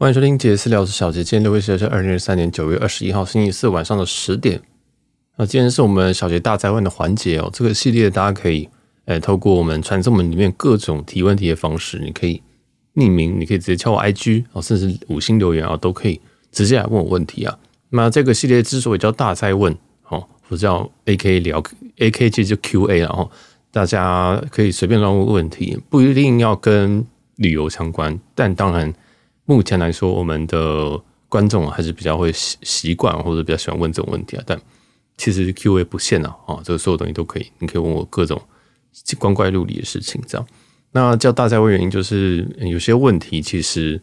欢迎收听杰私聊，我是小杰。今天六月十日是二零二三年九月二十一号星期四晚上的十点。那今天是我们小杰大灾问的环节哦。这个系列大家可以诶透过我们传送门里面各种提问题的方式，你可以匿名，你可以直接敲我 IG 哦，甚至五星留言啊，都可以直接来问我问题啊。那这个系列之所以叫大灾问哦，或者叫 AK 聊 AK，其实就 QA，了哦大家可以随便乱问问题，不一定要跟旅游相关，但当然。目前来说，我们的观众还是比较会习习惯或者比较喜欢问这种问题啊。但其实 Q&A 不限啊，啊，这个所有东西都可以，你可以问我各种光怪陆离的事情。这样，那叫大家问原因就是有些问题其实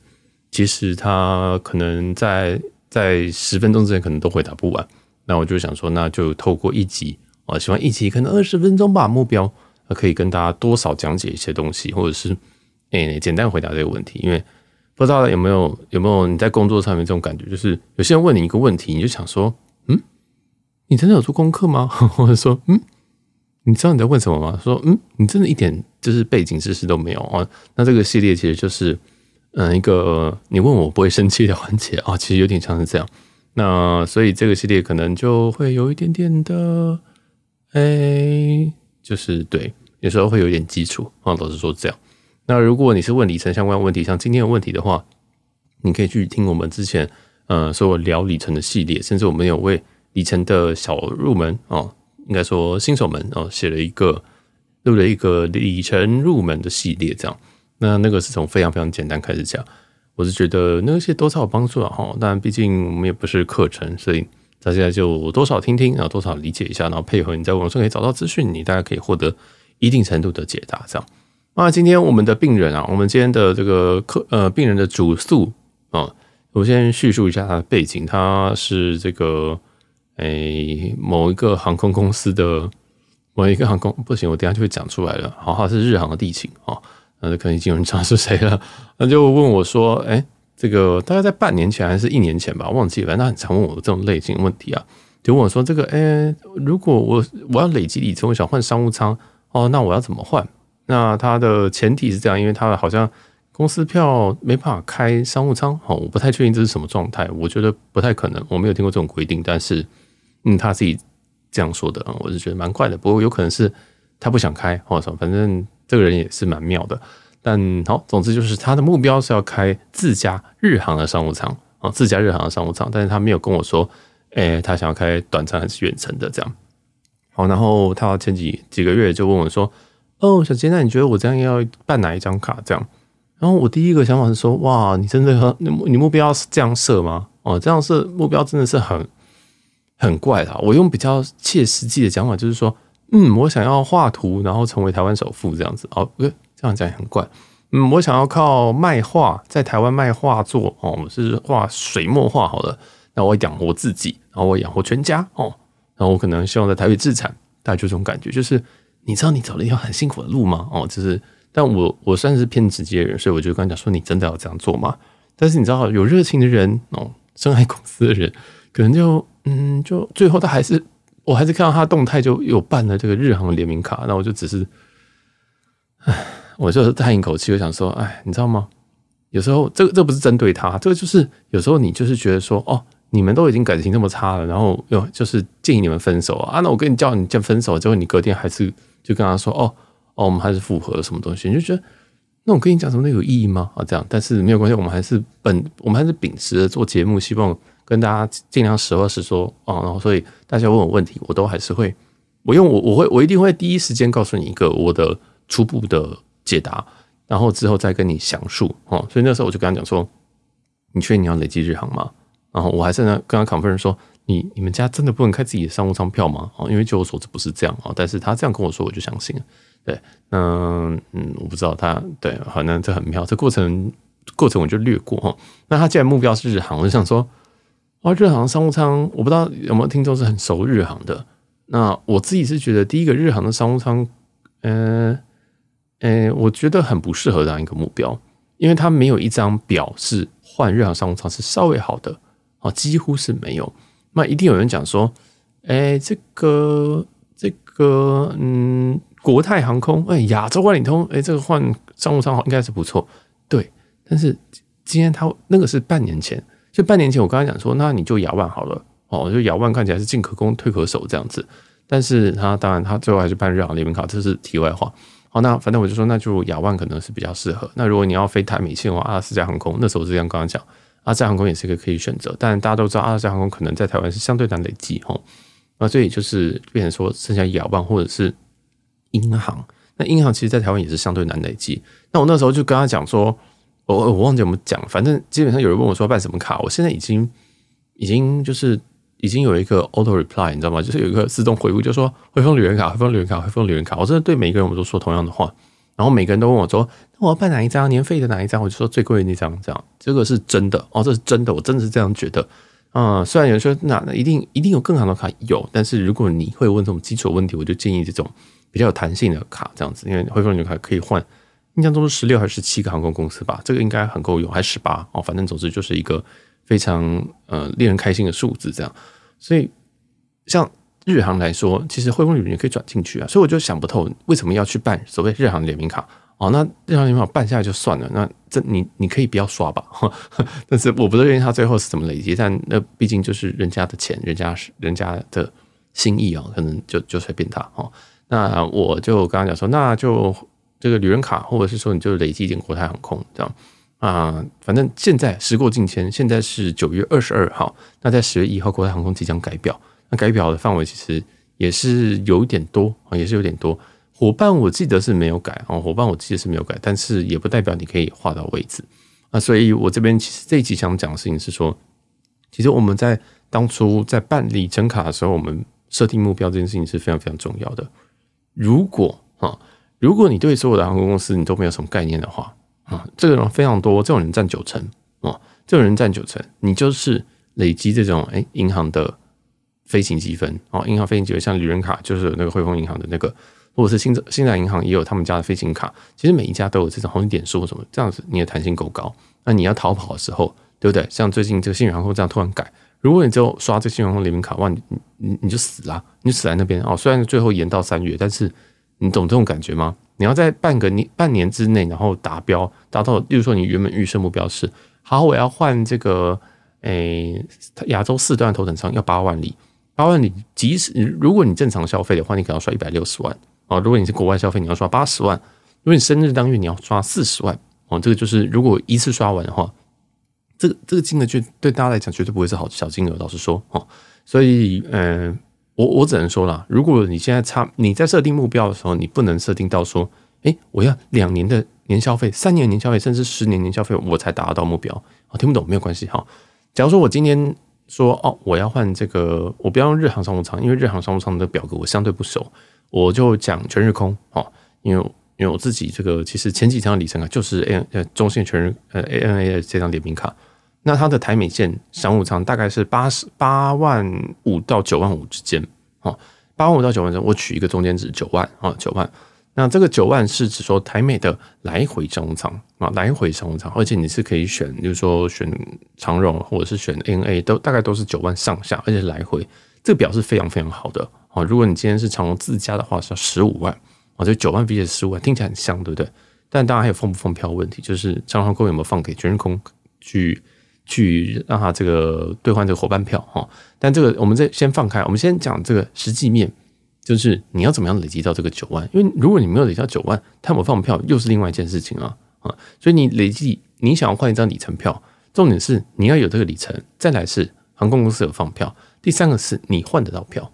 其实他可能在在十分钟之前可能都回答不完。那我就想说，那就透过一集啊，希望一集可能二十分钟吧，目标可以跟大家多少讲解一些东西，或者是诶、简单回答这个问题，因为。不知道有没有有没有你在工作上面这种感觉，就是有些人问你一个问题，你就想说，嗯，你真的有做功课吗？或者说，嗯，你知道你在问什么吗？说，嗯，你真的一点就是背景知识都没有啊？那这个系列其实就是，嗯，一个你问我不会生气的环节啊，其实有点像是这样。那所以这个系列可能就会有一点点的，哎，就是对，有时候会有点基础啊，老实说这样。那如果你是问里程相关问题，像今天的问题的话，你可以去听我们之前呃说聊里程的系列，甚至我们有为里程的小入门哦，应该说新手们哦写了一个录了一个里程入门的系列，这样。那那个是从非常非常简单开始讲，我是觉得那些多少有帮助啊哈。但毕竟我们也不是课程，所以大家就多少听听，然后多少理解一下，然后配合你在网上可以找到资讯，你大家可以获得一定程度的解答，这样。那今天我们的病人啊，我们今天的这个客呃病人的主诉啊，我先叙述一下他的背景，他是这个诶、某一个航空公司的某一个航空不行，我等下就会讲出来了。好，他是日航的地勤啊，那就可能已经有人知道是谁了。那就问我说，诶、欸、这个大概在半年前还是一年前吧，忘记了。反正他很常问我这种类型问题啊，就问我说，这个诶、欸、如果我我要累积里程，我想换商务舱哦，那我要怎么换？那它的前提是这样，因为它好像公司票没办法开商务舱，哦，我不太确定这是什么状态，我觉得不太可能，我没有听过这种规定，但是，嗯，他自己这样说的，我是觉得蛮怪的，不过有可能是他不想开，或者什么，反正这个人也是蛮妙的。但好，总之就是他的目标是要开自家日航的商务舱，啊，自家日航的商务舱，但是他没有跟我说，诶，他想要开短程还是远程的这样。好，然后他前几几个月就问我说。哦，小杰，那你觉得我这样要办哪一张卡？这样，然后我第一个想法是说，哇，你真的你你目标是这样设吗？哦，这样设目标真的是很很怪的。我用比较切实际的讲法，就是说，嗯，我想要画图，然后成为台湾首富这样子。哦，不对这样讲也很怪。嗯，我想要靠卖画在台湾卖画作哦，我是画水墨画好了，那我养活自己，然后我养活全家哦，然后我可能希望在台北自产，大概就这种感觉，就是。你知道你走了一条很辛苦的路吗？哦，就是，但我我算是偏直接的人，所以我就跟他讲说：“你真的要这样做吗？”但是你知道，有热情的人哦，深爱公司的人，可能就嗯，就最后他还是，我还是看到他动态，就有办了这个日航联名卡。那我就只是，唉，我就叹一口气，我想说，唉，你知道吗？有时候这个这不是针对他，这个就是有时候你就是觉得说，哦。你们都已经感情这么差了，然后又就是建议你们分手啊？那我跟你叫你这样分手，结果你隔天还是就跟他说哦哦，我们还是复合什么东西？你就觉得那我跟你讲什么都有意义吗？啊，这样，但是没有关系，我们还是本我们还是秉持着做节目，希望跟大家尽量实话实说啊。然后所以大家问我问题，我都还是会我用我我会我一定会第一时间告诉你一个我的初步的解答，然后之后再跟你详述哦。所以那时候我就跟他讲说，你确定你要累积日航吗？然后我还是在跟他 confirm 说，你你们家真的不能开自己的商务舱票吗？哦，因为据我所知不是这样啊。但是他这样跟我说，我就相信了。对，嗯嗯，我不知道他对，好像这很妙。这过程过程我就略过哈。那他既然目标是日航，我就想说，哇，日航商务舱，我不知道有没有听众是很熟日航的。那我自己是觉得，第一个日航的商务舱，嗯、呃、嗯、呃，我觉得很不适合这样一个目标，因为他没有一张表是换日航商务舱是稍微好的。啊，几乎是没有。那一定有人讲说，哎、欸，这个这个，嗯，国泰航空，哎、欸，亚洲万里通，哎、欸，这个换商务舱应该是不错。对，但是今天他那个是半年前，就半年前我刚才讲说，那你就亚万好了哦，就亚万看起来是进可攻退可守这样子，但是他当然他最后还是办日航联名卡，这是题外话。好，那反正我就说，那就亚万可能是比较适合。那如果你要飞台美线的话，阿拉斯加航空那时候是这样刚刚讲，阿拉斯加航空也是一个可以选择，但大家都知道阿拉斯加航空可能在台湾是相对难累积哈，那所以就是变成说剩下亚万或者是英航。那英航其实，在台湾也是相对难累积。那我那时候就跟他讲说，我我忘记怎么讲，反正基本上有人问我说办什么卡，我现在已经已经就是已经有一个 auto reply，你知道吗？就是有一个自动回复，就说汇丰旅人卡，汇丰旅人卡，汇丰旅人卡。我真的对每一个人我都说同样的话，然后每个人都问我说，那我要办哪一张？年费的哪一张？我就说最贵的那张，这样这个是真的哦，这是真的，我真的是这样觉得。嗯，虽然有人说那一定一定有更好的卡，有，但是如果你会问这种基础问题，我就建议这种。比较有弹性的卡这样子，因为汇丰旅人卡可以换，印象中是十六还是十七个航空公司吧，这个应该很够用，还十八哦，反正总之就是一个非常呃令人开心的数字这样。所以像日航来说，其实汇丰旅人也可以转进去啊，所以我就想不透为什么要去办所谓日航联名卡哦，那日航联名卡办下来就算了，那这你你可以不要刷吧，但是我不确定他最后是怎么累积，但那毕竟就是人家的钱，人家是人家的心意啊，可能就就随便他哦。那我就刚刚讲说，那就这个旅人卡，或者是说你就累积一点国泰航空这样啊。反正现在时过境迁，现在是九月二十二号，那在十月一号国泰航空即将改表，改表的范围其实也是有一点多啊，也是有点多。伙伴我记得是没有改啊，伙伴我记得是没有改，但是也不代表你可以画到位置啊。所以我这边其实这一集想讲的事情是说，其实我们在当初在办理整卡的时候，我们设定目标这件事情是非常非常重要的。如果啊，如果你对所有的航空公司你都没有什么概念的话啊，这个人非常多，这种人占九成啊，这种人占九成，你就是累积这种哎银行的飞行积分哦，银行飞行积分像旅人卡就是那个汇丰银行的那个，或者是新新展银行也有他们家的飞行卡，其实每一家都有这种红点数什么，这样子你的弹性够高，那你要逃跑的时候，对不对？像最近这个星宇航空这样突然改。如果你就刷这个新航空联名卡，哇，你你你就死了，你就死在那边哦。虽然最后延到三月，但是你懂这种感觉吗？你要在半个年半年之内，然后达标达到，例如说你原本预设目标是，好，我要换这个诶亚洲四段头等舱要八万里，八万里，即使如果你正常消费的话，你可能要刷一百六十万哦。如果你是国外消费，你要刷八十万；如果你生日当月，你要刷四十万哦。这个就是如果一次刷完的话。这个这个金额就对大家来讲绝对不会是好小金额，老实说哦。所以，嗯、我我只能说啦，如果你现在差你在设定目标的时候，你不能设定到说，诶，我要两年的年消费、三年年消费，甚至十年年消费，我才达到目标。哦，听不懂没有关系哈。假如说我今天说哦，我要换这个，我不要用日航商务舱，因为日航商务舱的表格我相对不熟，我就讲全日空哦，因为因为我自己这个其实前几张里程卡就是 A 呃中线全日呃 ANA 的这张联名卡。那它的台美线商务舱大概是八十八万五到九万五之间，哦，八万五到九万之间，我取一个中间值九万啊，九万。那这个九万是指说台美的来回商务舱啊，来回商务舱，而且你是可以选，就是说选长荣或者是选 N A 都大概都是九万上下，而且来回，这个表是非常非常好的啊。如果你今天是长荣自家的话，是要十五万啊，就九万比起十五万，听起来很像，对不对？但当然还有放不放票问题，就是长荣航空有没有放给全日空去。去让他这个兑换这个伙伴票哈，但这个我们再先放开，我们先讲这个实际面，就是你要怎么样累积到这个九万？因为如果你没有累积到九万，他们放票又是另外一件事情啊啊！所以你累计你想要换一张里程票，重点是你要有这个里程，再来是航空公司有放票，第三个是你换得到票，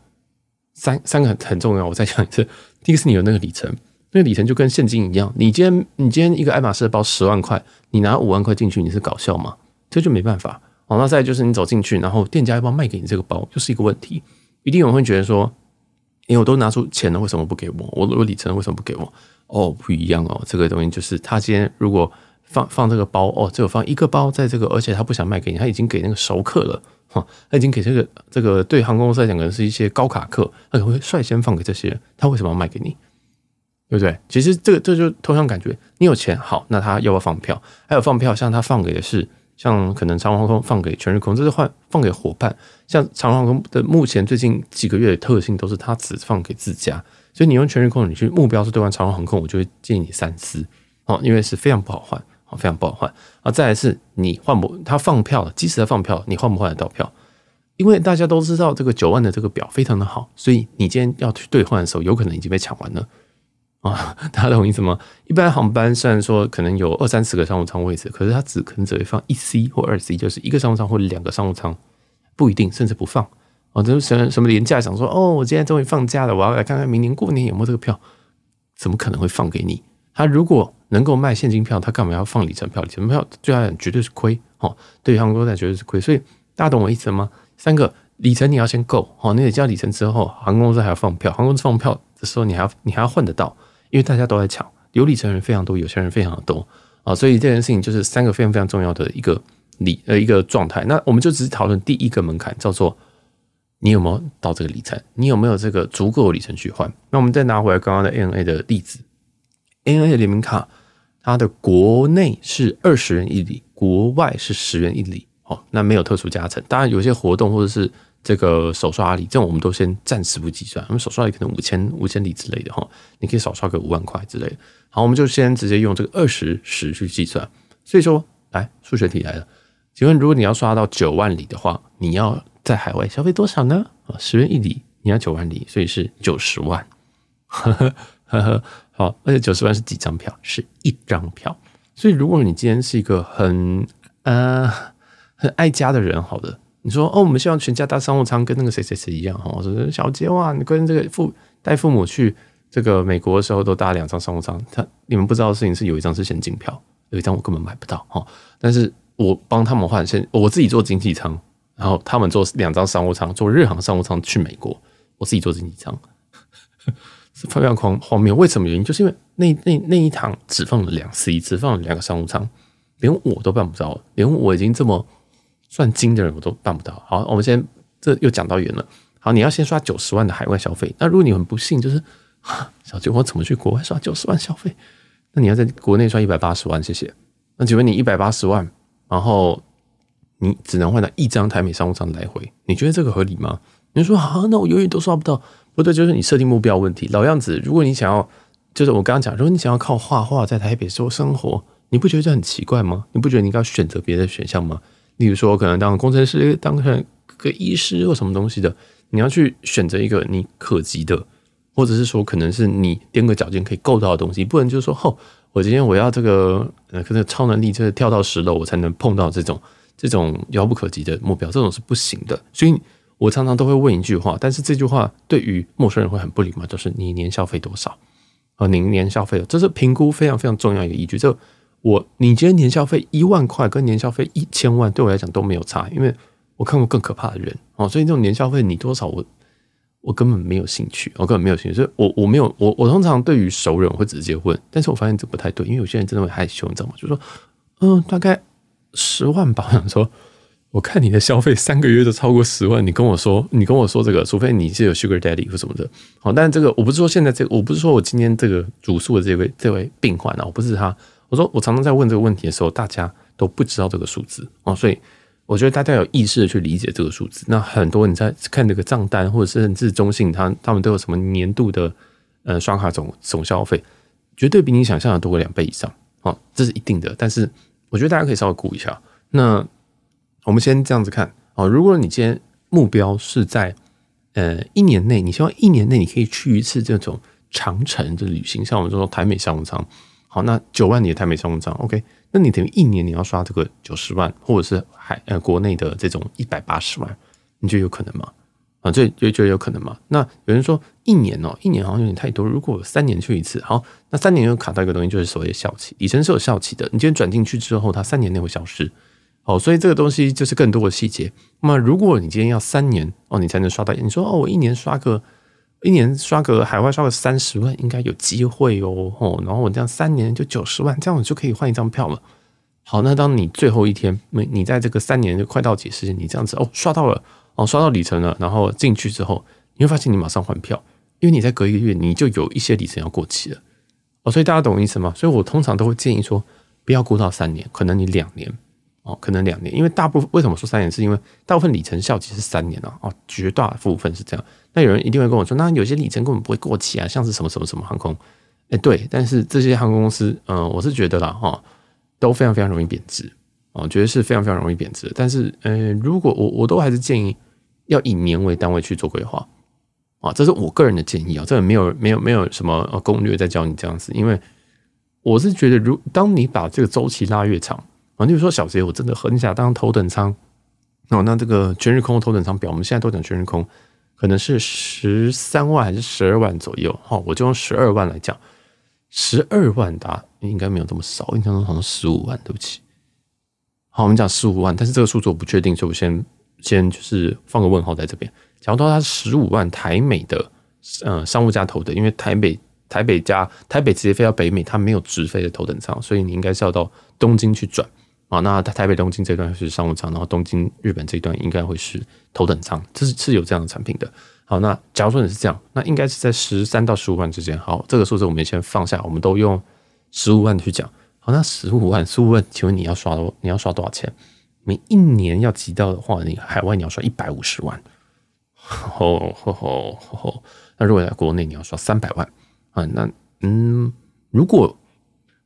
三三个很很重要。我再讲一次，第一个是你有那个里程，那个里程就跟现金一样，你今天你今天一个爱马仕的包十万块，你拿五万块进去，你是搞笑吗？这就没办法好。那再就是你走进去，然后店家要不要卖给你这个包，就是一个问题。一定有人会觉得说，因为我都拿出钱了，为什么不给我？我我里程为什么不给我？哦，不一样哦。这个东西就是他今天如果放放这个包哦，只有放一个包在这个，而且他不想卖给你，他已经给那个熟客了哈，他已经给这个这个对航空公司来讲可能是一些高卡客，他可能会率先放给这些人。他为什么要卖给你？对不对？其实这个这就同样感觉，你有钱好，那他要不要放票？还有放票，像他放给的是。像可能长荣航空放给全日空，这是换放给伙伴。像长荣航空的目前最近几个月的特性都是它只放给自家，所以你用全日空，你去目标是兑换长荣航空，我就会建议你三思哦，因为是非常不好换哦非常不好换。啊，再来是你换不，他放票了，即使他放票，你换不换得到票？因为大家都知道这个九万的这个表非常的好，所以你今天要去兑换的时候，有可能已经被抢完了啊！大家懂我意思吗？一般航班虽然说可能有二三十个商务舱位置，可是它只可能只会放一 C 或二 C，就是一个商务舱或两个商务舱，不一定，甚至不放。哦，就是什么什么廉价，想说哦，我今天终于放假了，我要来看看明年过年有没有这个票，怎么可能会放给你？他如果能够卖现金票，他干嘛要放里程票？里程票对他来讲绝对是亏哦，对于航空公司绝对是亏。所以大家懂我意思吗？三个里程你要先够哦，你得交里程之后，航空公司还要放票，航空公司放票的时候你还要你还要换得到，因为大家都在抢，有里程的人非常多，有钱人非常的多啊，所以这件事情就是三个非常非常重要的一个里呃一个状态。那我们就只是讨论第一个门槛，叫做。你有没有到这个里程？你有没有这个足够的里程去换？那我们再拿回来刚刚的 ANA 的例子，ANA 的联名卡，它的国内是二十元一里，国外是十元一里。哦，那没有特殊加成。当然，有些活动或者是这个首刷阿里，这种我们都先暂时不计算。我们首刷阿里可能五千五千里之类的哈，你可以少刷个五万块之类的。好，我们就先直接用这个二十十去计算。所以说，来数学题来了，请问如果你要刷到九万里的话，你要在海外消费多少呢？啊，十元一里，你要九万里，所以是九十万。呵呵呵呵，好，而且九十万是几张票？是一张票。所以如果你今天是一个很呃很爱家的人，好的，你说哦，我们希望全家搭商务舱，跟那个谁谁谁一样哈。我说小杰哇，你跟这个父带父母去这个美国的时候都搭两张商务舱。他你们不知道的事情是有一张是现金票，有一张我根本买不到哈。但是我帮他们换，现我自己做经济舱。然后他们坐两张商务舱，坐日航商务舱去美国，我自己坐经济舱，是非常荒荒谬。为什么原因？就是因为那那那一趟只放了两 C，只放了两个商务舱，连我都办不到，连我已经这么算精的人我都办不到。好，我们先这又讲到远了。好，你要先刷九十万的海外消费。那如果你很不幸，就是小杰，我怎么去国外刷九十万消费？那你要在国内刷一百八十万，谢谢。那请问你一百八十万，然后。你只能换到一张台美商务舱来回，你觉得这个合理吗？你说好，那我永远都刷不到，不对，就是你设定目标问题。老样子，如果你想要，就是我刚刚讲，如果你想要靠画画在台北说生活，你不觉得这很奇怪吗？你不觉得你应该选择别的选项吗？例如说，可能当工程师，当成个医师或什么东西的，你要去选择一个你可及的，或者是说，可能是你踮个脚尖可以够到的东西，不能就是说，哦，我今天我要这个呃，可能超能力，就是跳到十楼我才能碰到这种。这种遥不可及的目标，这种是不行的。所以我常常都会问一句话，但是这句话对于陌生人会很不礼貌，就是你年消费多少？啊，你年消费，这是评估非常非常重要一个依据。就我，你今天年消费一万块，跟年消费一千万，对我来讲都没有差，因为我看过更可怕的人哦。所以这种年消费你多少，我我根本没有兴趣，我根本没有兴趣。所以我我没有，我我通常对于熟人我会直接问，但是我发现这不太对，因为有些人真的会害羞，你知道吗？就说，嗯，大概。十万吧，我想说，我看你的消费三个月都超过十万，你跟我说，你跟我说这个，除非你是有 Sugar Daddy 或什么的，好，但是这个我不是说现在这个，我不是说我今天这个主诉的这位这位病患啊，我不是他，我说我常常在问这个问题的时候，大家都不知道这个数字啊，所以我觉得大家有意识的去理解这个数字。那很多你在看这个账单，或者是甚至中信，他他们都有什么年度的呃刷卡总总消费，绝对比你想象的多个两倍以上啊，这是一定的，但是。我觉得大家可以稍微估一下。那我们先这样子看啊。如果你今天目标是在呃一年内，你希望一年内你可以去一次这种长城的旅行，像我们说台美商务舱，好，那九万你的台美商务舱，OK，那你等于一年你要刷这个九十万，或者是海呃国内的这种一百八十万，你觉得有可能吗？啊，这就觉得有可能吗？那有人说一年哦，一年好像有点太多。如果三年去一次，好，那三年又卡到一个东西，就是所谓的效期。里程是有效期的，你今天转进去之后，它三年内会消失。好，所以这个东西就是更多的细节。那么如果你今天要三年哦，你才能刷到，你说哦，我一年刷个一年刷个海外刷个三十万，应该有机会哦。哦，然后我这样三年就九十万，这样我就可以换一张票了。好，那当你最后一天，你你在这个三年就快到期时间，你这样子哦，刷到了。哦，刷到里程了，然后进去之后，你会发现你马上换票，因为你在隔一个月，你就有一些里程要过期了。哦，所以大家懂我意思吗？所以我通常都会建议说，不要估到三年，可能你两年，哦，可能两年，因为大部分为什么说三年，是因为大部分里程效期是三年啊，哦，绝大部分是这样。那有人一定会跟我说，那有些里程根本不会过期啊，像是什么什么什么航空，哎，对，但是这些航空公司，嗯、我是觉得啦，哈、都非常非常容易贬值啊，觉得是非常非常容易贬值。但是，呃，如果我我都还是建议要以年为单位去做规划啊，这是我个人的建议啊，这个没有没有没有什么攻略在教你这样子，因为我是觉得，如当你把这个周期拉越长啊，例如说小杰，我真的很想当头等舱哦，那这个全日空头等舱表，我们现在都讲全日空，可能是十三万还是十二万左右，好，我就用十二万来讲。十二万的应该没有这么少，印象中好像十五万，对不起。好，我们讲十五万，但是这个数字我不确定，所以我先先就是放个问号在这边。假如说它是十五万台美的，呃，商务加头等，因为台北台北加台北直接飞到北美，它没有直飞的头等舱，所以你应该是要到东京去转啊。那台北东京这段是商务舱，然后东京日本这一段应该会是头等舱，这是是有这样的产品的。好，那假如说你是这样，那应该是在十三到十五万之间。好，这个数字我们先放下，我们都用十五万去讲。好，那十五万，十五万，请问你要刷多？你要刷多少钱？你一年要集到的话，你海外你要刷一百五十万。吼吼吼吼！那如果在国内你要刷三百万啊？那嗯，如果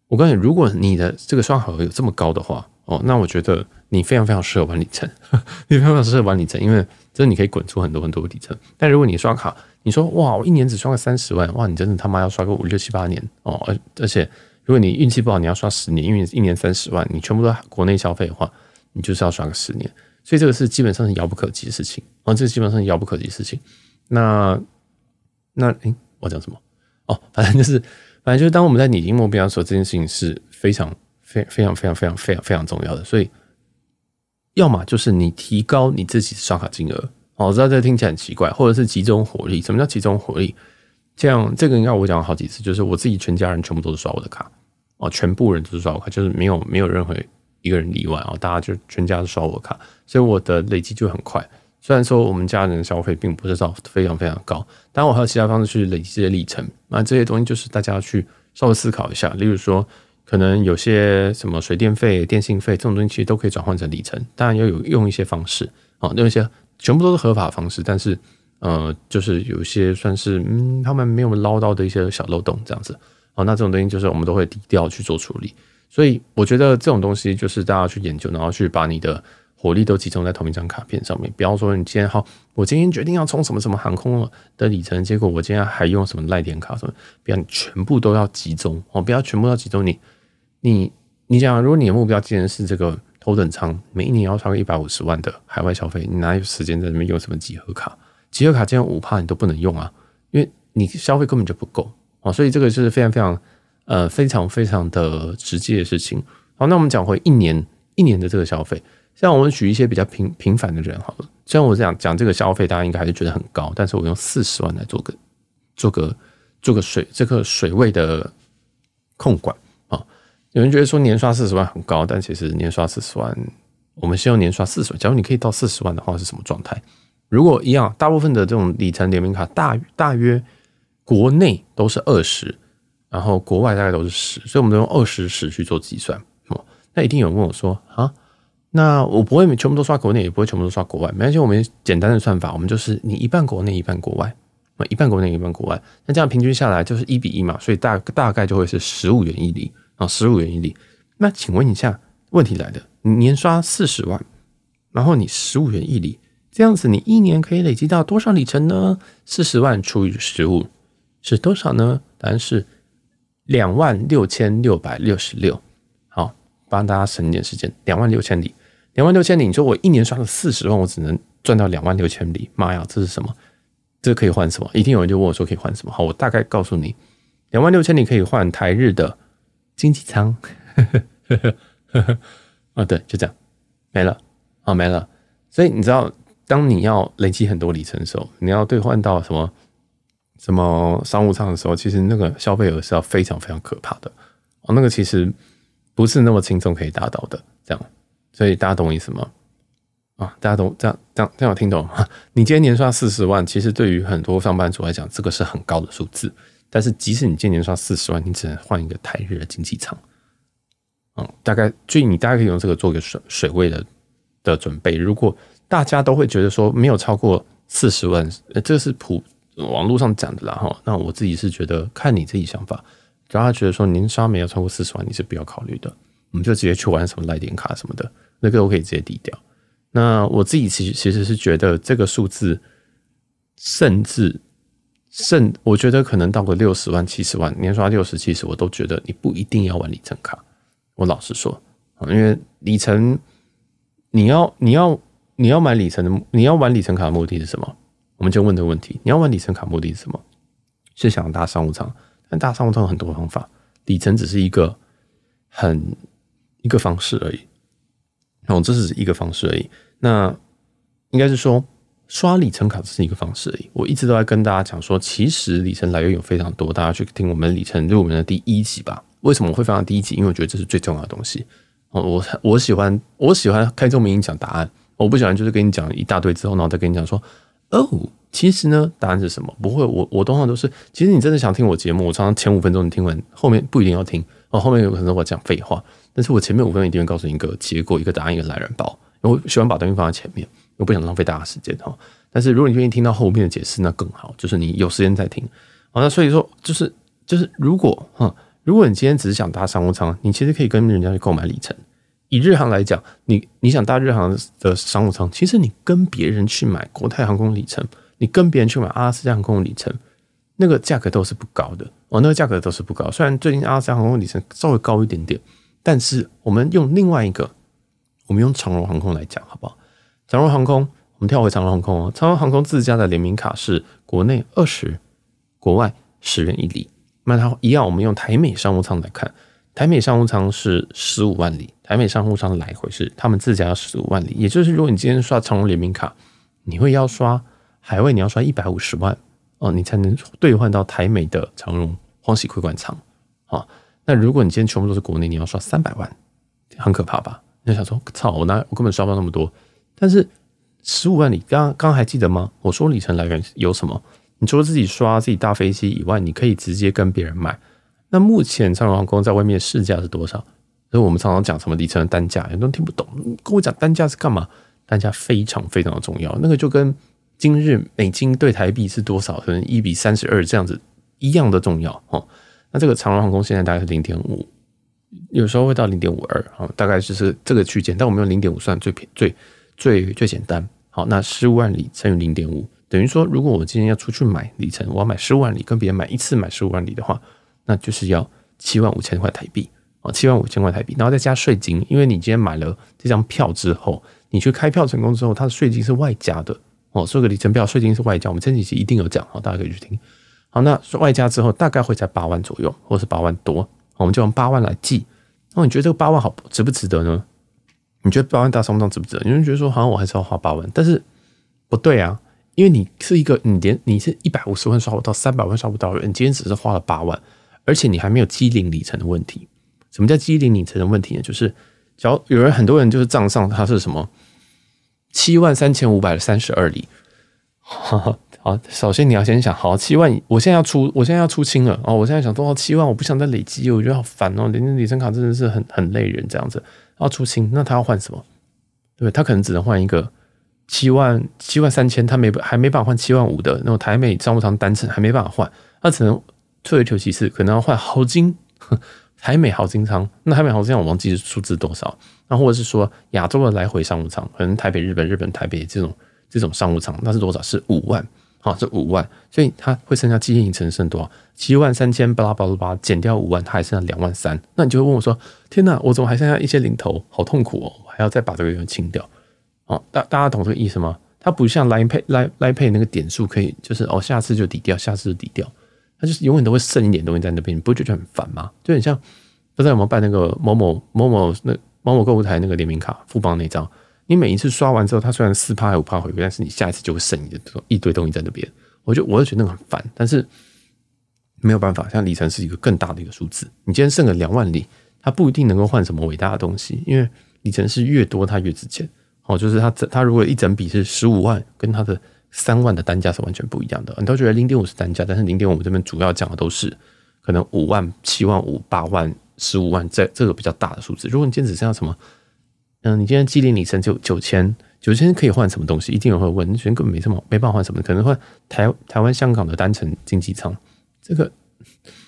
我告诉你，如果你的这个刷卡额有这么高的话，哦，那我觉得你非常非常适合玩里程，你非常非常适合玩里程，因为。这你可以滚出很多很多的里程，但如果你刷卡，你说哇，我一年只刷个三十万，哇，你真的他妈要刷个五六七八年哦！而而且，如果你运气不好，你要刷十年，因为一年三十万，你全部都国内消费的话，你就是要刷个十年，所以这个是基本上是遥不可及的事情啊，这个基本上是遥不可及的事情。那那诶，我讲什么？哦，反正就是，反正就是，当我们在拟定目标的时候，这件事情是非常非非常非常非常非常非常重要的，所以。要么就是你提高你自己刷卡金额，哦，我知道这听起来很奇怪，或者是集中火力。什么叫集中火力？这样这个应该我讲了好几次，就是我自己全家人全部都是刷我的卡，哦，全部人都是刷我卡，就是没有没有任何一个人例外哦，大家就全家都刷我卡，所以我的累积就很快。虽然说我们家人的消费并不是到非常非常高，但我还有其他方式去累积这些里程，那这些东西就是大家去稍微思考一下，例如说。可能有些什么水电费、电信费这种东西，其实都可以转换成里程。当然要有用一些方式啊，用一些全部都是合法方式，但是呃，就是有一些算是嗯，他们没有捞到的一些小漏洞这样子啊。那这种东西就是我们都会低调去做处理。所以我觉得这种东西就是大家去研究，然后去把你的火力都集中在同一张卡片上面。比方说，你今天好，我今天决定要充什么什么航空的里程，结果我今天还用什么赖点卡什么，不要全部都要集中哦，不要全部要集中你。你你讲，如果你的目标既然是这个头等舱，每一年要超过一百五十万的海外消费，你哪有时间在那边用什么集合卡？集合卡竟然五趴你都不能用啊，因为你消费根本就不够啊，所以这个是非常非常呃非常非常的直接的事情。好，那我们讲回一年一年的这个消费，像我们举一些比较平平凡的人好了，虽然我这样讲这个消费，大家应该还是觉得很高，但是我用四十万来做个做个做个水这个水位的控管。有人觉得说年刷四十万很高，但其实年刷四十万，我们先用年刷四十万。假如你可以到四十万的话，是什么状态？如果一样，大部分的这种里程联名卡大大约国内都是二十，然后国外大概都是十，所以我们都用二十十去做计算。哦，那一定有人问我说啊，那我不会全部都刷国内，也不会全部都刷国外，没关系，我们简单的算法，我们就是你一半国内，一半国外，一半国内，一半国外，那这样平均下来就是一比一嘛，所以大大概就会是十五元一里。啊，十五元一里。那请问一下，问题来了，你年刷四十万，然后你十五元一里，这样子你一年可以累积到多少里程呢？四十万除以十五是多少呢？答案是两万六千六百六十六。好，帮大家省点时间，两万六千里，两万六千里。你说我一年刷了四十万，我只能赚到两万六千里？妈呀，这是什么？这个可以换什么？一定有人就问我说可以换什么？好，我大概告诉你，两万六千里可以换台日的。经济舱，啊，对，就这样，没了，啊，没了。所以你知道，当你要累积很多里程的时候，你要兑换到什么什么商务舱的时候，其实那个消费额是要非常非常可怕的哦。那个其实不是那么轻松可以达到的。这样，所以大家懂我意思吗？啊，大家懂这样这样这样有听懂吗？你今天年刷四十万，其实对于很多上班族来讲，这个是很高的数字。但是，即使你今年刷四十万，你只能换一个台日的经济舱，嗯，大概，所以你大概可以用这个做个水水位的的准备。如果大家都会觉得说没有超过四十万，呃，这是普网络上讲的啦哈。那我自己是觉得看你自己想法，只要他觉得说年刷没有超过四十万，你是不要考虑的。我们就直接去玩什么赖点卡什么的，那个我可以直接抵掉。那我自己其实其实是觉得这个数字，甚至甚，我觉得可能到个六十万、七十万，年刷六十、七十，我都觉得你不一定要玩里程卡。我老实说，因为里程，你要你要你要买里程的，你要玩里程卡的目的是什么？我们就问这个问题：你要玩里程卡目的是什么？是想搭商务舱？但搭商务舱有很多方法，里程只是一个很一个方式而已。哦，这是一个方式而已。那应该是说，刷里程卡只是一个方式而已。我一直都在跟大家讲说，其实里程来源有非常多，大家去听我们里程入门的第一集吧。为什么我会放到第一集？因为我觉得这是最重要的东西。哦，我我喜欢我喜欢开宗明义讲答案，我不喜欢就是跟你讲一大堆之后，然后再跟你讲说，哦，其实呢，答案是什么？不会，我我通常都是，其实你真的想听我节目，我常常前五分钟你听完，后面不一定要听。哦，后面有可能我讲废话，但是我前面五分钟一定会告诉你一个结果、一个答案、一个懒人包。我喜欢把东西放在前面，我不想浪费大家时间哈。但是如果你愿意听到后面的解释，那更好，就是你有时间再听。好，那所以说，就是就是如果哈，如果你今天只是想搭商务舱，你其实可以跟人家去购买里程。以日航来讲，你你想搭日航的商务舱，其实你跟别人去买国泰航空里程，你跟别人去买阿拉斯加航空里程，那个价格都是不高的哦，那个价格都是不高。虽然最近阿拉斯加航空里程稍微高一点点，但是我们用另外一个。我们用长荣航空来讲，好不好？长荣航空，我们跳回长荣航空哦。长荣航空自家的联名卡是国内二十，国外十元一里。那它一样，我们用台美商务舱来看，台美商务舱是十五万里，台美商务舱来回是他们自家十五万里。也就是，如果你今天刷长荣联名卡，你会要刷海外，你要刷一百五十万哦，你才能兑换到台美的长荣欢喜会馆舱啊。那如果你今天全部都是国内，你要刷三百万，很可怕吧？你就想说，操！我哪我根本刷不到那么多。但是十五万里，刚刚还记得吗？我说里程来源有什么？你除了自己刷、自己搭飞机以外，你可以直接跟别人买。那目前长荣航空在外面市价是多少？所以我们常常讲什么里程的单价，很多人听不懂。跟我讲单价是干嘛？单价非常非常的重要。那个就跟今日美金对台币是多少，可能一比三十二这样子一样的重要哦。那这个长荣航空现在大概是零点五。有时候会到零点五二，好，大概就是这个区间。但我们用零点五算最便最最最简单。好，那十五万里乘以零点五，等于说，如果我今天要出去买里程，我要买十五万里，跟别人买一次买十五万里的话，那就是要七万五千块台币哦，七万五千块台币，然后再加税金，因为你今天买了这张票之后，你去开票成功之后，它的税金是外加的哦，这个里程票税金是外加，我们前几期一定有讲，好，大家可以去听。好，那外加之后大概会在八万左右，或是八万多。我们就用八万来计，那你觉得这个八万好值不值得呢？你觉得八万搭商务舱值不值得？有人觉得说好像我还是要花八万，但是不对啊，因为你是一个你连你是一百五十万刷不到，三百万刷不到人，你今天只是花了八万，而且你还没有机龄里程的问题。什么叫机龄里程的问题呢？就是只要有人很多人就是账上他是什么七万三千五百三十二里。好，首先你要先想，好，七万，我现在要出，我现在要出清了哦，我现在想多少七万，我不想再累积，我觉得好烦哦，连里程卡真的是很很累人这样子，要出清，那他要换什么？对，他可能只能换一个七万七万三千，他没还没办法换七万五的那种台美商务舱单程，还没办法换，他只能退而求其次，可能要换豪金，台美豪金舱，那台美豪金舱我忘记是数字多少，那或者是说亚洲的来回商务舱，可能台北日本日本台北这种这种商务舱，那是多少？是五万。好，这五万，所以它会剩下机龄里程剩多少？七万三千巴拉巴拉巴拉，减掉五万，它还剩下两万三。那你就会问我说：“天哪，我怎么还剩下一些零头？好痛苦哦！我还要再把这个人清掉。”哦，大大家懂这个意思吗？它不像 Line Pay Line Line Pay 那个点数可以，就是哦，下次就抵掉，下次就抵掉，它就是永远都会剩一点东西在那边，你不觉得很烦吗？就很像不知道有没有办那个某某某某那某某购物台那个联名卡富邦那张。你每一次刷完之后，它虽然四趴还五趴回归，但是你下一次就会剩一一堆东西在那边。我就我就觉得那个很烦，但是没有办法，像里程是一个更大的一个数字。你今天剩个两万里，它不一定能够换什么伟大的东西，因为里程是越多它越值钱。哦，就是它它如果一整笔是十五万，跟它的三万的单价是完全不一样的。你都觉得零点五是单价，但是零点五这边主要讲的都是可能五万、七万五、八万、十五万这这个比较大的数字。如果你今天只剩下什么？嗯，你今天机龄里程就九千，九千可以换什么东西？一定有人会问，你觉得根本没什么，没办法换什么，可能换台台湾、香港的单程经济舱，这个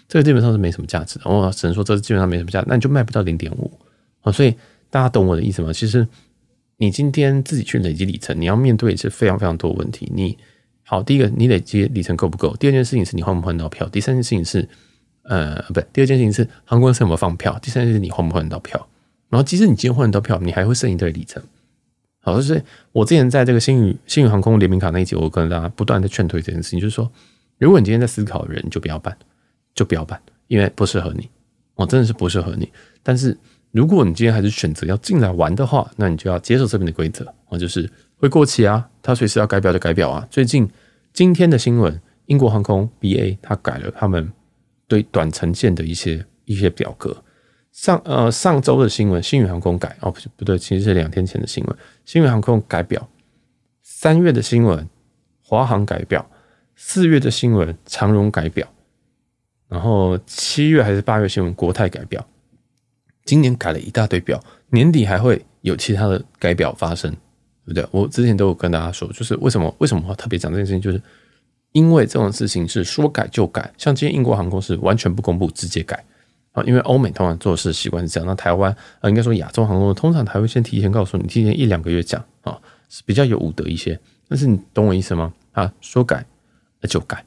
这个基本上是没什么价值的。我只能说这基本上没什么价值，那你就卖不到零点五。啊，所以大家懂我的意思吗？其实你今天自己去累积里程，你要面对是非常非常多问题。你好，第一个你累积里程够不够？第二件事情是你换不换到票？第三件事情是呃，不，第二件事情是航空公司有没有放票？第三件事情是你换不换到票？然后即使你今天换到票，你还会剩一堆里程。好，就是我之前在这个星宇星宇航空联名卡那一集，我跟大家不断的劝退这件事情，就是说，如果你今天在思考的人，就不要办，就不要办，因为不适合你，哦，真的是不适合你。但是如果你今天还是选择要进来玩的话，那你就要接受这边的规则，啊，就是会过期啊，它随时要改表就改表啊。最近今天的新闻，英国航空 BA 它改了他们对短程线的一些一些表格。上呃上周的新闻，新宇航空改哦，不不对，其实是两天前的新闻。新宇航空改表，三月的新闻，华航改表，四月的新闻，长荣改表，然后七月还是八月新闻，国泰改表。今年改了一大堆表，年底还会有其他的改表发生，对不对？我之前都有跟大家说，就是为什么为什么我特别讲这件事情，就是因为这种事情是说改就改，像今天英国航空是完全不公布，直接改。因为欧美通常做事习惯是这样，那台湾呃，应该说亚洲航空通常还会先提前告诉你，提前一两个月讲啊，是比较有武德一些。但是你懂我意思吗？啊，说改就改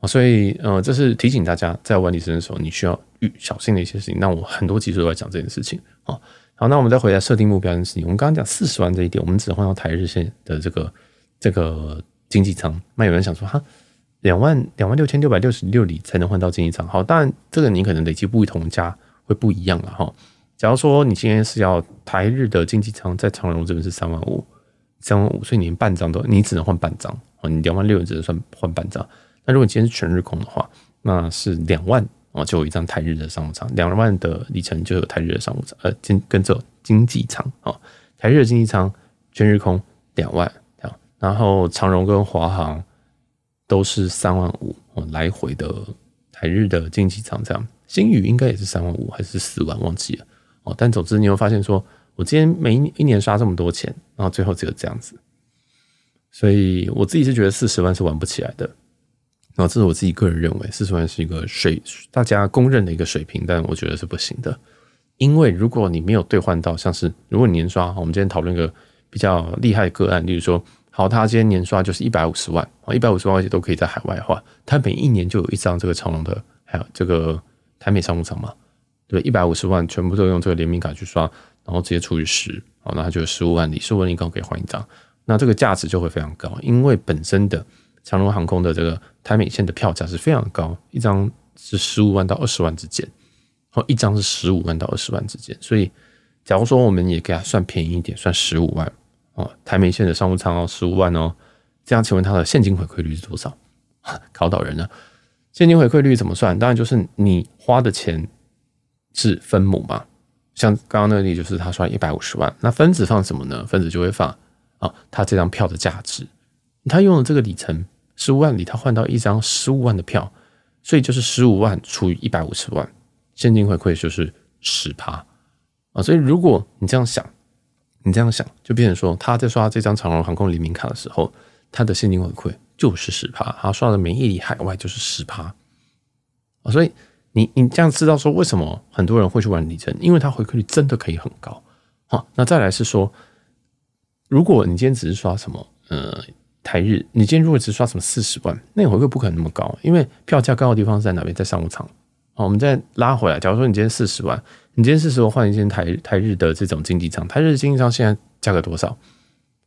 啊，所以呃，这是提醒大家在玩里程的时候，你需要小心的一些事情。那我很多集数都在讲这件事情啊。好，那我们再回来设定目标的事情。我们刚刚讲四十万这一点，我们只换到台日线的这个这个经济舱。那有人想说哈？两万两万六千六百六十六里才能换到经济舱。好，当然这个你可能累积不同家会不一样了哈。假如说你今天是要台日的经济舱，在长荣这边是三万五，三万五，所以你连半张都你只能换半张哦，你两万六只能算换半张。那如果你今天是全日空的话，那是两万哦，就有一张台日的商务舱，两万的里程就有台日的商务舱，呃，经跟着经济舱啊，台日的经济舱全日空两万这样，然后长荣跟华航。都是三万五，来回的台日的经济舱这样，星宇应该也是三万五还是四万，忘记了哦。但总之你会发现说，我今天每一年刷这么多钱，然后最后只有这样子，所以我自己是觉得四十万是玩不起来的。然后这是我自己个人认为，四十万是一个水大家公认的一个水平，但我觉得是不行的，因为如果你没有兑换到，像是如果你年刷，我们今天讨论一个比较厉害的个案，例如说。好，他今天年刷就是一百五十万啊，一百五十万而且都可以在海外换。他每一年就有一张这个长隆的，还有这个台美商务舱嘛，对，一百五十万全部都用这个联名卡去刷，然后直接除以十，好，那他就有十五万里，十五万里刚好可以换一张，那这个价值就会非常高，因为本身的长隆航空的这个台美线的票价是非常高，一张是十五万到二十万之间，哦，一张是十五万到二十万之间，所以假如说我们也给他算便宜一点，算十五万。哦，台美线的商务舱哦，十五万哦，这样请问它的现金回馈率是多少？考倒人了，现金回馈率怎么算？当然就是你花的钱是分母嘛。像刚刚那个例，就是他刷一百五十万，那分子放什么呢？分子就会放啊，他这张票的价值，他用了这个里程十五万里，他换到一张十五万的票，所以就是十五万除以一百五十万，现金回馈就是十趴啊。所以如果你这样想。你这样想，就变成说，他在刷这张长荣航空联名卡的时候，他的现金回馈就是十趴，他刷的每一里海外就是十趴啊。所以你你这样知道说，为什么很多人会去玩里程？因为它回馈率真的可以很高。好，那再来是说，如果你今天只是刷什么呃台日，你今天如果只刷什么四十万，那你回馈不可能那么高，因为票价高的地方是在哪边？在商务舱。好，我们再拉回来，假如说你今天四十万。你今天是说换一件台台日的这种经济舱，台日经济舱现在价格多少？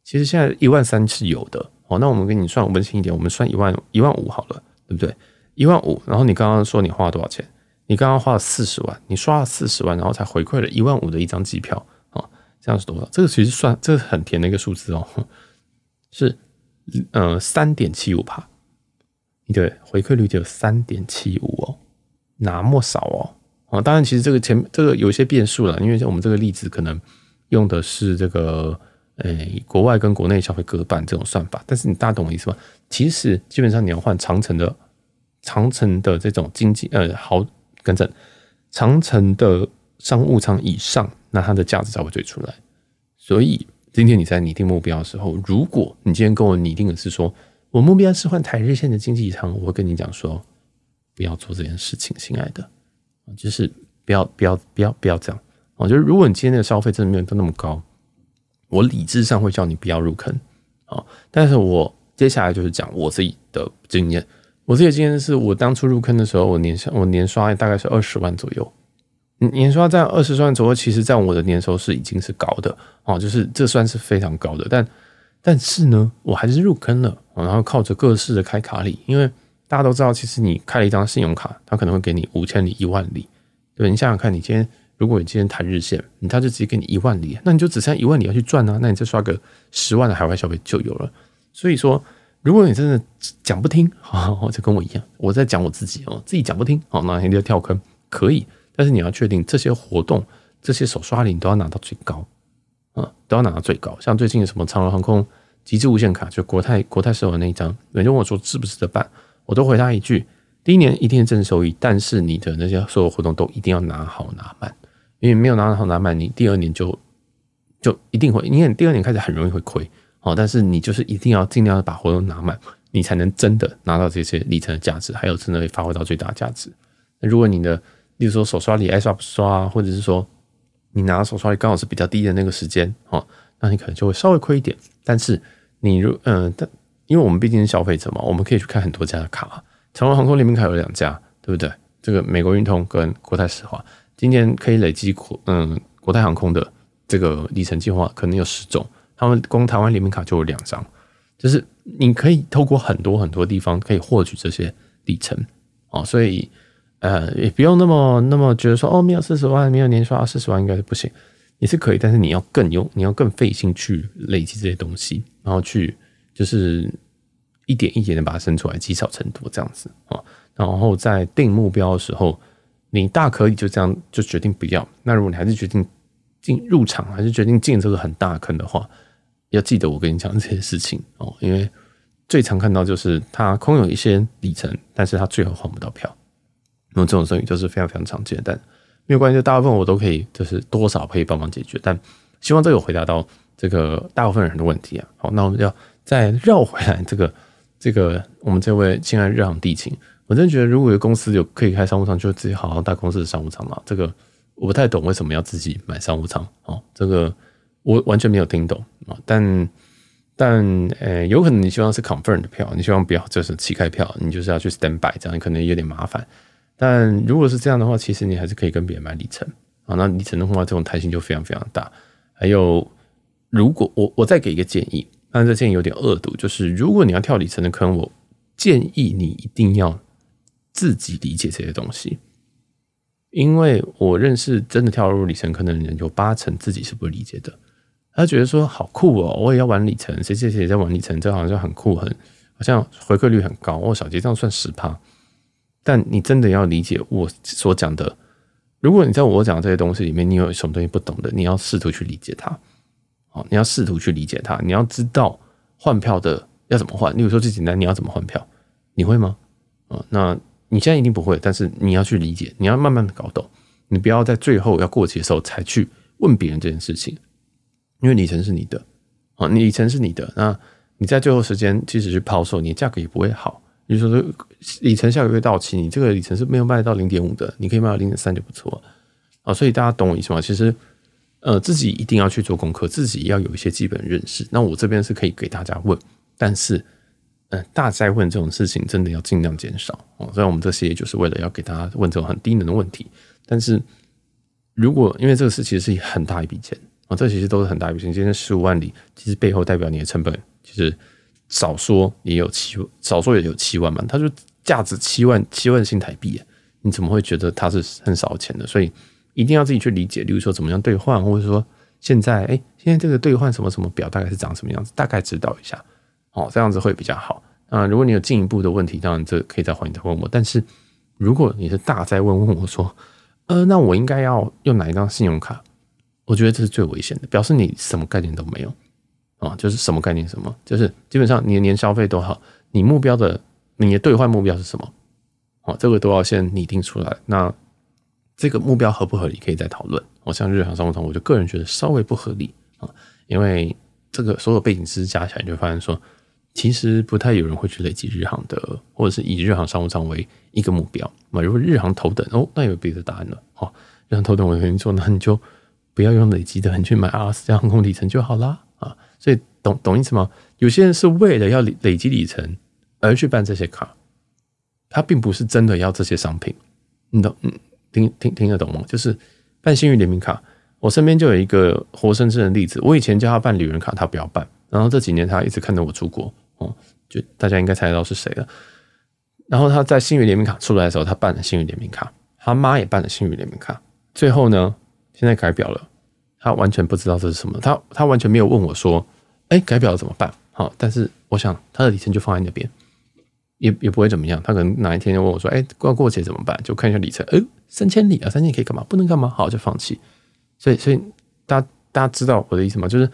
其实现在一万三是有的哦。那我们给你算温馨一点，我们算一万一万五好了，对不对？一万五，然后你刚刚说你花了多少钱？你刚刚花了四十万，你刷了四十万，然后才回馈了一万五的一张机票啊，这样是多少？这个其实算这个很甜的一个数字哦，是呃三点七五帕，你的回馈率只有三点七五哦，那么少哦。啊，当然，其实这个前这个有一些变数了，因为像我们这个例子可能用的是这个，诶，国外跟国内消费隔板这种算法。但是你大懂我意思吗？其实基本上你要换长城的长城的这种经济，呃，好，更正，长城的商务舱以上，那它的价值才会最出来。所以今天你在拟定目标的时候，如果你今天跟我拟定的是说我目标是换台日线的经济舱，我会跟你讲说，不要做这件事情，亲爱的。就是不要不要不要不要这样哦，就是如果你今天的消费真的没有到那么高，我理智上会叫你不要入坑啊。但是我接下来就是讲我自己的经验。我自己的经验是我当初入坑的时候，我年我年刷大概是二十万左右。年刷在二十万左右，其实在我的年收是已经是高的哦，就是这算是非常高的。但但是呢，我还是入坑了，然后靠着各式的开卡礼，因为大家都知道，其实你开了一张信用卡，它可能会给你五千里、一万里。对，你想想看，你今天如果你今天谈日线，你他就直接给你一万里，那你就只剩一万里要去赚啊，那你再刷个十万的海外消费就有了。所以说，如果你真的讲不听，好好好，就跟我一样，我在讲我自己哦，自己讲不听，哦，那你就跳坑可以。但是你要确定这些活动、这些手刷礼你都要拿到最高，啊，都要拿到最高。像最近的什么长荣航空极致无限卡，就国泰国泰世华那一张，有人问我说值不值得办，我都回他一句：第一年一定是正收益，但是你的那些所有活动都一定要拿好拿满，因为没有拿好拿满，你第二年就就一定会，因为第二年开始很容易会亏，哦，但是你就是一定要尽量的把活动拿满，你才能真的拿到这些里程的价值，还有真的会发挥到最大价值。那如果你的例如说手刷里爱刷不刷，或者是说你拿到手刷里刚好是比较低的那个时间，哦，那你可能就会稍微亏一点。但是你如嗯，但因为我们毕竟是消费者嘛，我们可以去看很多家的卡，长荣航空联名卡有两家，对不对？这个美国运通跟国泰石化，今年可以累积国嗯国泰航空的这个里程计划可能有十种，他们光台湾联名卡就有两张，就是你可以透过很多很多地方可以获取这些里程，哦，所以。呃，也不用那么那么觉得说哦，没有四十万，没有年刷四十万应该是不行，也是可以，但是你要更用，你要更费心去累积这些东西，然后去就是一点一点的把它生出来，积少成多这样子啊。然后在定目标的时候，你大可以就这样就决定不要。那如果你还是决定进入场，还是决定进这个很大坑的话，要记得我跟你讲这些事情哦，因为最常看到就是他空有一些里程，但是他最后换不到票。那么这种事情就是非常非常常见，但没有关系，就大部分我都可以，就是多少可以帮忙解决。但希望这个回答到这个大部分人的问题啊。好，那我们要再绕回来，这个 这个我们这位亲爱日航地勤，我真的觉得如果有公司有可以开商务舱，就自己好好搭公司的商务舱嘛。这个我不太懂为什么要自己买商务舱哦，这个我完全没有听懂啊。但但呃，有可能你希望是 confirm 的票，你希望不要就是起开票，你就是要去 stand by，这样可能有点麻烦。但如果是这样的话，其实你还是可以跟别人买里程啊。那里程的话，这种弹性就非常非常大。还有，如果我我再给一个建议，但这建议有点恶毒，就是如果你要跳里程的坑，我建议你一定要自己理解这些东西，因为我认识真的跳入里程坑的人有八成自己是不理解的。他觉得说好酷哦，我也要玩里程，谁谁谁在玩里程，这好像很酷，很好像回馈率很高。哦，小杰这样算十趴。但你真的要理解我所讲的。如果你在我讲的这些东西里面，你有什么东西不懂的，你要试图去理解它。你要试图去理解它。你要知道换票的要怎么换。例如说最简单，你要怎么换票？你会吗？啊，那你现在一定不会，但是你要去理解，你要慢慢的搞懂。你不要在最后要过期的时候才去问别人这件事情，因为里程是你的啊，你里程是你的。那你在最后时间即使去抛售，你的价格也不会好。比如说，里程下个月到期，你这个里程是没有卖到零点五的，你可以卖到零点三就不错啊。所以大家懂我意思吗？其实，呃，自己一定要去做功课，自己要有一些基本认识。那我这边是可以给大家问，但是，呃，大灾问这种事情真的要尽量减少哦。所以我们这些就是为了要给大家问这种很低能的问题。但是如果因为这个事其实是很大一笔钱啊，这其实都是很大一笔钱。今天十五万里，其实背后代表你的成本其实。少说也有七，少说也有七万嘛。它就价值七万七万新台币，你怎么会觉得它是很少钱的？所以一定要自己去理解，例如说怎么样兑换，或者说现在哎，现在这个兑换什么什么表大概是长什么样子，大概知道一下哦，这样子会比较好啊。如果你有进一步的问题，当然这可以再欢迎再问我。但是如果你是大在问问我说，呃，那我应该要用哪一张信用卡？我觉得这是最危险的，表示你什么概念都没有。啊，就是什么概念？什么就是基本上你的年消费多少，你目标的你的兑换目标是什么？好，这个都要先拟定出来。那这个目标合不合理，可以再讨论。我像日航商务舱，我就个人觉得稍微不合理啊，因为这个所有背景知识加起来，就发现说，其实不太有人会去累积日航的，或者是以日航商务舱为一个目标。那如果日航头等哦，那有别的答案了。哦，日航头等我跟你说，那你就不要用累积的，你去买阿拉斯加航空里程就好啦啊！所以懂懂意思吗？有些人是为了要累累积里程而去办这些卡，他并不是真的要这些商品，你懂？嗯，听听听得懂吗？就是办星宇联名卡，我身边就有一个活生生的例子。我以前叫他办旅人卡，他不要办，然后这几年他一直看着我出国哦，就大家应该猜得到是谁了。然后他在星宇联名卡出来的时候，他办了星宇联名卡，他妈也办了星宇联名卡，最后呢？现在改表了，他完全不知道这是什么，他他完全没有问我说，哎，改表怎么办？好，但是我想他的里程就放在那边，也也不会怎么样。他可能哪一天就问我说，哎，过过节怎么办？就看一下里程，哎，三千里啊，三千里可以干嘛？不能干嘛？好，就放弃。所以，所以大家大家知道我的意思吗？就是，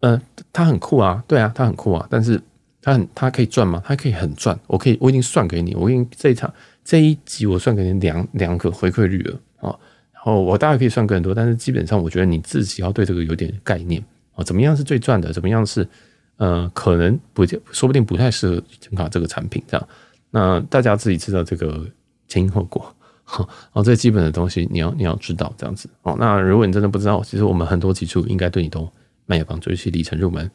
呃，他很酷啊，对啊，他很酷啊，但是他很他可以赚吗？他可以很赚。我可以，我已经算给你，我已经这一场这一集我算给你两两个回馈率了啊。然后，我大概可以算更多，但是基本上我觉得你自己要对这个有点概念啊，怎么样是最赚的？怎么样是呃，可能不说不定不太适合参考这个产品这样。那大家自己知道这个前因后果，好，然后最基本的东西你要你要知道这样子哦。那如果你真的不知道，其实我们很多基础应该对你都蛮有帮助，尤其里程入门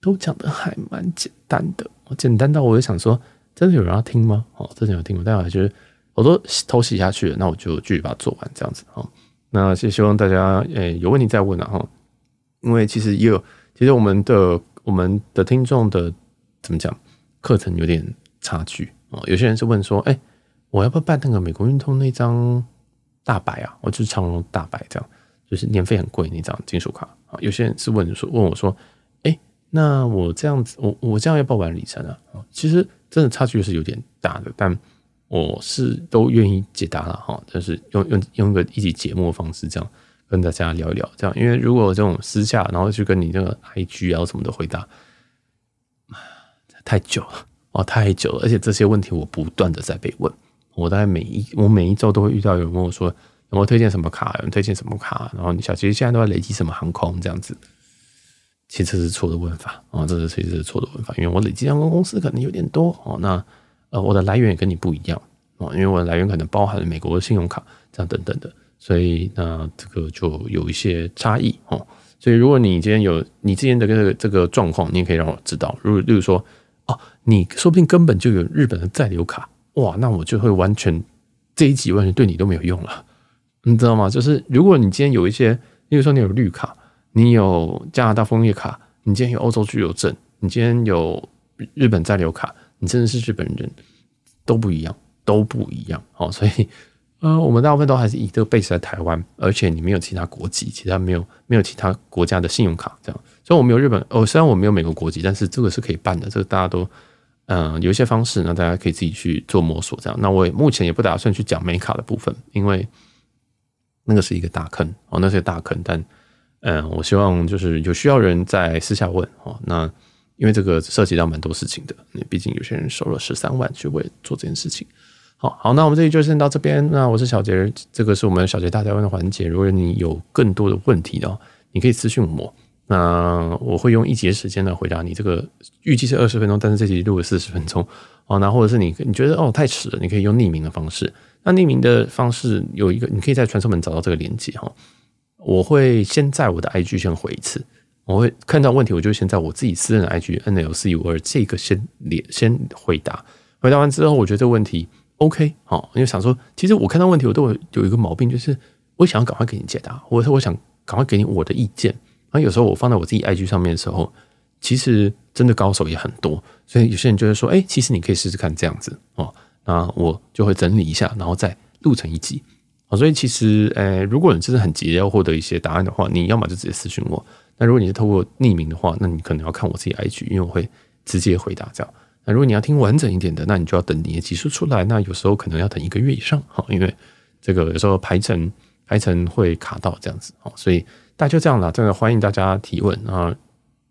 都讲的还蛮简单的，简单到我就想说，真的有人要听吗？哦，真的有听吗？大家觉得？我都头洗下去了，那我就继续把它做完，这样子哦。那是希望大家诶、有问题再问啊哈。因为其实也有，其实我们的我们的听众的怎么讲，课程有点差距啊。有些人是问说，哎、我要不要办那个美国运通那张大白啊？我就是长荣大白这样，就是年费很贵那张金属卡啊。有些人是问说，问我说，哎、那我这样子，我我这样要不要办里程啊？其实真的差距是有点大的，但。我是都愿意解答了哈，就是用用用一个一集节目的方式这样跟大家聊一聊，这样，因为如果这种私下，然后去跟你那个 IG 啊什么的回答，太久了哦，太久了，而且这些问题我不断的在被问，我大概每一我每一周都会遇到有人问我说有没有推荐什么卡，有人推荐什么卡，然后你小杰现在都在累积什么航空这样子，其实是错的问法啊，这是其实是错的问法，因为我累积航空公司可能有点多哦，那。呃，我的来源也跟你不一样啊，因为我的来源可能包含了美国的信用卡这样等等的，所以那这个就有一些差异哦。所以如果你今天有你之前的这个这个状况，你也可以让我知道。如果例如说哦，你说不定根本就有日本的在留卡，哇，那我就会完全这一集完全对你都没有用了，你知道吗？就是如果你今天有一些，例如说你有绿卡，你有加拿大枫叶卡，你今天有欧洲居留证，你今天有日本在留卡。你真的是日本人，都不一样，都不一样。哦，所以呃，我们大部分都还是以这个 base 在台湾，而且你没有其他国籍，其他没有没有其他国家的信用卡这样。所以我没有日本，哦，虽然我没有美国国籍，但是这个是可以办的。这个大家都嗯、有一些方式，那大家可以自己去做摸索这样。那我也目前也不打算去讲美卡的部分，因为那个是一个大坑哦，那是个大坑。但嗯、我希望就是有需要人在私下问哦，那。因为这个涉及到蛮多事情的，毕竟有些人收了十三万去为做这件事情。好好，那我们这里就先到这边。那我是小杰，这个是我们小杰大家问的环节。如果你有更多的问题的，你可以私讯我，那我会用一节时间来回答你。这个预计是二十分钟，但是这集录了四十分钟。哦，那或者是你你觉得哦太迟了，你可以用匿名的方式。那匿名的方式有一个，你可以在传送门找到这个链接哈。我会先在我的 IG 先回一次。我会看到问题，我就先在我自己私人的 IG NL 四一五二这个先连先回答，回答完之后，我觉得这个问题 OK 好，因为想说，其实我看到问题，我都有有一个毛病，就是我想要赶快给你解答，或者说我想赶快给你我的意见。然后有时候我放在我自己 IG 上面的时候，其实真的高手也很多，所以有些人就会说，哎，其实你可以试试看这样子哦。那我就会整理一下，然后再录成一集。好，所以其实，诶，如果你真的很急要获得一些答案的话，你要么就直接私讯我。那如果你是透过匿名的话，那你可能要看我自己 IG，因为我会直接回答这样。那如果你要听完整一点的，那你就要等你的集数出来。那有时候可能要等一个月以上，哈，因为这个有时候排程排程会卡到这样子，哦，所以大家就这样啦。真的欢迎大家提问啊，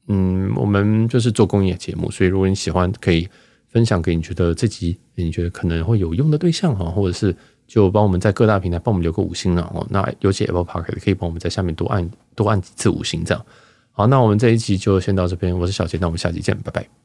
嗯，我们就是做公益节目，所以如果你喜欢，可以分享给你觉得这集你觉得可能会有用的对象哈，或者是就帮我们在各大平台帮我们留个五星啊，哦，那尤其 Apple Podcast 可以帮我们在下面多按多按几次五星这样。好，那我们这一集就先到这边。我是小杰，那我们下集见，拜拜。